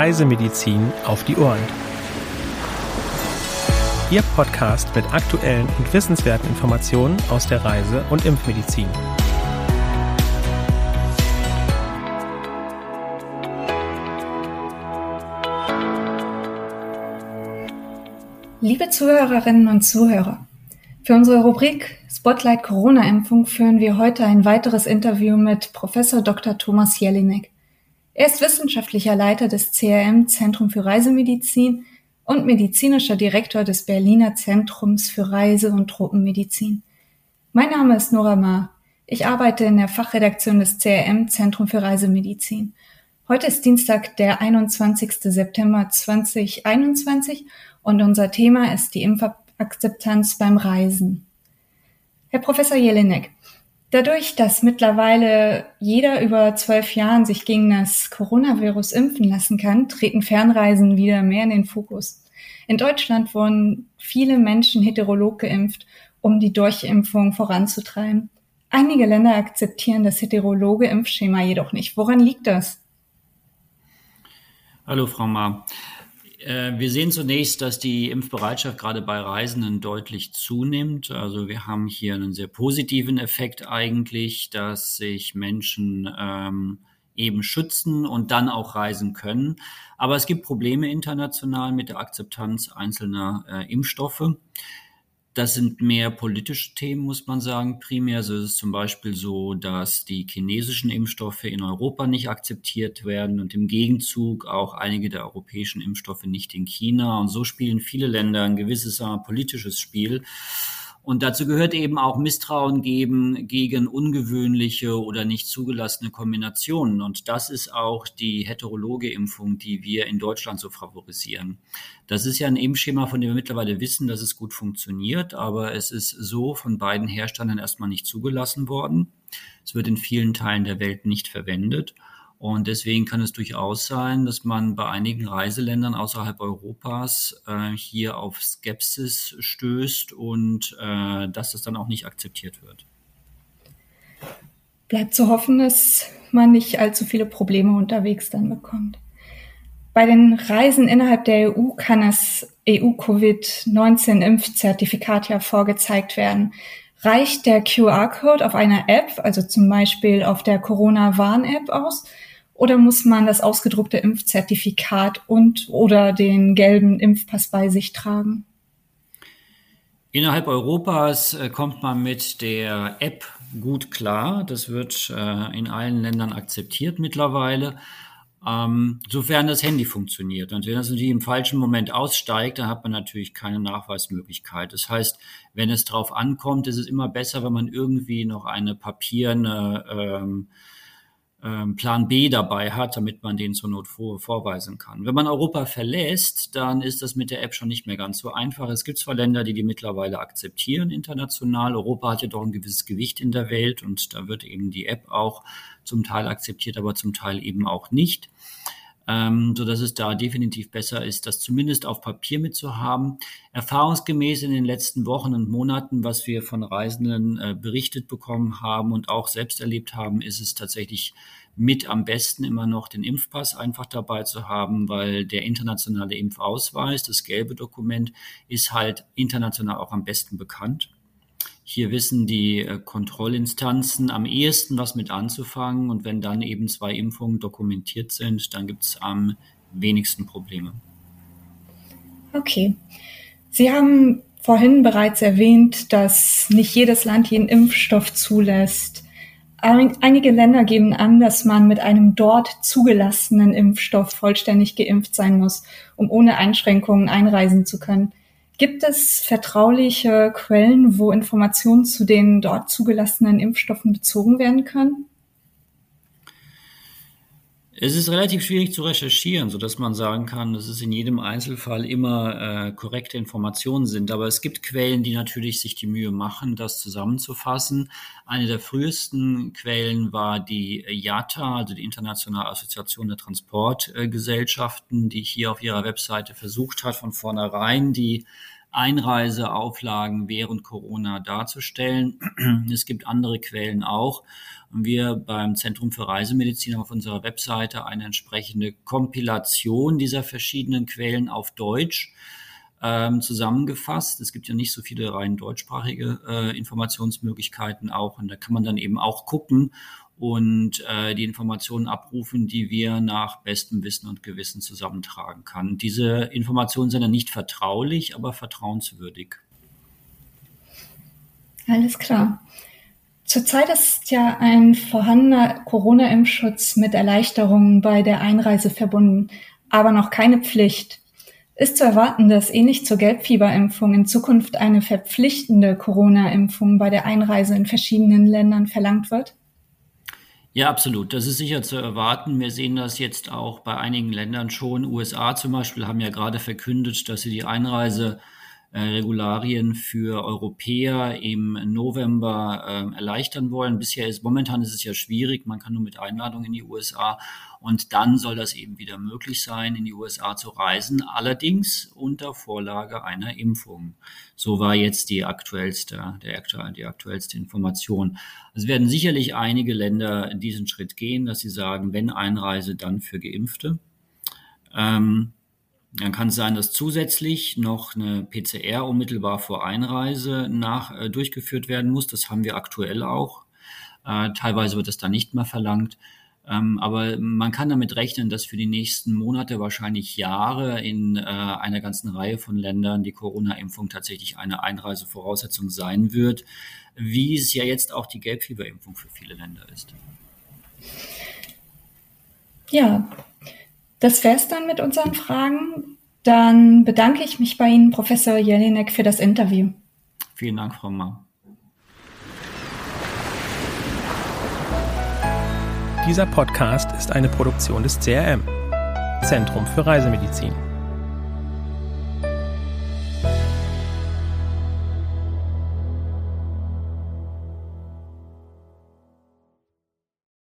Reisemedizin auf die Ohren. Ihr Podcast mit aktuellen und wissenswerten Informationen aus der Reise- und Impfmedizin. Liebe Zuhörerinnen und Zuhörer, für unsere Rubrik Spotlight Corona-Impfung führen wir heute ein weiteres Interview mit Professor Dr. Thomas Jelinek. Er ist wissenschaftlicher Leiter des CRM Zentrum für Reisemedizin und medizinischer Direktor des Berliner Zentrums für Reise- und Tropenmedizin. Mein Name ist Nora Ma. Ich arbeite in der Fachredaktion des CRM Zentrum für Reisemedizin. Heute ist Dienstag, der 21. September 2021 und unser Thema ist die Impfakzeptanz beim Reisen. Herr Professor Jelinek, Dadurch, dass mittlerweile jeder über zwölf Jahren sich gegen das Coronavirus impfen lassen kann, treten Fernreisen wieder mehr in den Fokus. In Deutschland wurden viele Menschen heterolog geimpft, um die Durchimpfung voranzutreiben. Einige Länder akzeptieren das heterologe Impfschema jedoch nicht. Woran liegt das? Hallo, Frau Ma. Äh, wir sehen zunächst, dass die Impfbereitschaft gerade bei Reisenden deutlich zunimmt. Also wir haben hier einen sehr positiven Effekt eigentlich, dass sich Menschen ähm, eben schützen und dann auch reisen können. Aber es gibt Probleme international mit der Akzeptanz einzelner äh, Impfstoffe. Das sind mehr politische Themen, muss man sagen. Primär so ist es zum Beispiel so, dass die chinesischen Impfstoffe in Europa nicht akzeptiert werden und im Gegenzug auch einige der europäischen Impfstoffe nicht in China. Und so spielen viele Länder ein gewisses politisches Spiel. Und dazu gehört eben auch Misstrauen geben gegen ungewöhnliche oder nicht zugelassene Kombinationen. Und das ist auch die heterologe Impfung, die wir in Deutschland so favorisieren. Das ist ja ein Impfschema, von dem wir mittlerweile wissen, dass es gut funktioniert, aber es ist so von beiden Herstellern erstmal nicht zugelassen worden. Es wird in vielen Teilen der Welt nicht verwendet. Und deswegen kann es durchaus sein, dass man bei einigen Reiseländern außerhalb Europas äh, hier auf Skepsis stößt und äh, dass das dann auch nicht akzeptiert wird. Bleibt zu hoffen, dass man nicht allzu viele Probleme unterwegs dann bekommt. Bei den Reisen innerhalb der EU kann das EU-Covid-19-Impfzertifikat ja vorgezeigt werden. Reicht der QR-Code auf einer App, also zum Beispiel auf der Corona-Warn-App aus? Oder muss man das ausgedruckte Impfzertifikat und oder den gelben Impfpass bei sich tragen? Innerhalb Europas äh, kommt man mit der App gut klar. Das wird äh, in allen Ländern akzeptiert mittlerweile. Ähm, sofern das Handy funktioniert. Und wenn das natürlich im falschen Moment aussteigt, dann hat man natürlich keine Nachweismöglichkeit. Das heißt, wenn es drauf ankommt, ist es immer besser, wenn man irgendwie noch eine papierne ähm, Plan B dabei hat, damit man den zur Not vor, vorweisen kann. Wenn man Europa verlässt, dann ist das mit der App schon nicht mehr ganz so einfach. Es gibt zwar Länder, die die mittlerweile akzeptieren international. Europa hat ja doch ein gewisses Gewicht in der Welt und da wird eben die App auch zum Teil akzeptiert, aber zum Teil eben auch nicht. Ähm, so dass es da definitiv besser ist, das zumindest auf Papier mitzuhaben. Erfahrungsgemäß in den letzten Wochen und Monaten, was wir von Reisenden äh, berichtet bekommen haben und auch selbst erlebt haben, ist es tatsächlich mit am besten immer noch den Impfpass einfach dabei zu haben, weil der internationale Impfausweis, das gelbe Dokument, ist halt international auch am besten bekannt. Hier wissen die äh, Kontrollinstanzen am ehesten was mit anzufangen und wenn dann eben zwei Impfungen dokumentiert sind, dann gibt es am wenigsten Probleme. Okay. Sie haben vorhin bereits erwähnt, dass nicht jedes Land jeden Impfstoff zulässt. Einige Länder geben an, dass man mit einem dort zugelassenen Impfstoff vollständig geimpft sein muss, um ohne Einschränkungen einreisen zu können. Gibt es vertrauliche Quellen, wo Informationen zu den dort zugelassenen Impfstoffen bezogen werden können? Es ist relativ schwierig zu recherchieren, so dass man sagen kann, dass es in jedem Einzelfall immer äh, korrekte Informationen sind. Aber es gibt Quellen, die natürlich sich die Mühe machen, das zusammenzufassen. Eine der frühesten Quellen war die IATA, also die Internationale Assoziation der Transportgesellschaften, die hier auf ihrer Webseite versucht hat, von vornherein die Einreiseauflagen während Corona darzustellen. Es gibt andere Quellen auch. Wir beim Zentrum für Reisemedizin haben auf unserer Webseite eine entsprechende Kompilation dieser verschiedenen Quellen auf Deutsch ähm, zusammengefasst. Es gibt ja nicht so viele rein deutschsprachige äh, Informationsmöglichkeiten auch. Und da kann man dann eben auch gucken und äh, die Informationen abrufen, die wir nach bestem Wissen und Gewissen zusammentragen kann. Diese Informationen sind dann nicht vertraulich, aber vertrauenswürdig. Alles klar. Zurzeit ist ja ein vorhandener Corona-Impfschutz mit Erleichterungen bei der Einreise verbunden, aber noch keine Pflicht. Ist zu erwarten, dass ähnlich zur Gelbfieberimpfung in Zukunft eine verpflichtende Corona-Impfung bei der Einreise in verschiedenen Ländern verlangt wird? Ja, absolut. Das ist sicher zu erwarten. Wir sehen das jetzt auch bei einigen Ländern schon. USA zum Beispiel haben ja gerade verkündet, dass sie die Einreise Regularien für Europäer im November äh, erleichtern wollen. Bisher ist momentan ist es ja schwierig, man kann nur mit Einladung in die USA und dann soll das eben wieder möglich sein, in die USA zu reisen, allerdings unter Vorlage einer Impfung. So war jetzt die aktuellste, der, die aktuellste Information. Es werden sicherlich einige Länder diesen Schritt gehen, dass sie sagen, wenn Einreise, dann für Geimpfte. Ähm, dann kann es sein, dass zusätzlich noch eine PCR unmittelbar vor Einreise nach, äh, durchgeführt werden muss. Das haben wir aktuell auch. Äh, teilweise wird das dann nicht mehr verlangt. Ähm, aber man kann damit rechnen, dass für die nächsten Monate, wahrscheinlich Jahre in äh, einer ganzen Reihe von Ländern die Corona-Impfung tatsächlich eine Einreisevoraussetzung sein wird, wie es ja jetzt auch die Gelbfieberimpfung für viele Länder ist. Ja, das wäre es dann mit unseren Fragen. Dann bedanke ich mich bei Ihnen, Professor Jelinek, für das Interview. Vielen Dank, Frau Ma. Dieser Podcast ist eine Produktion des CRM, Zentrum für Reisemedizin.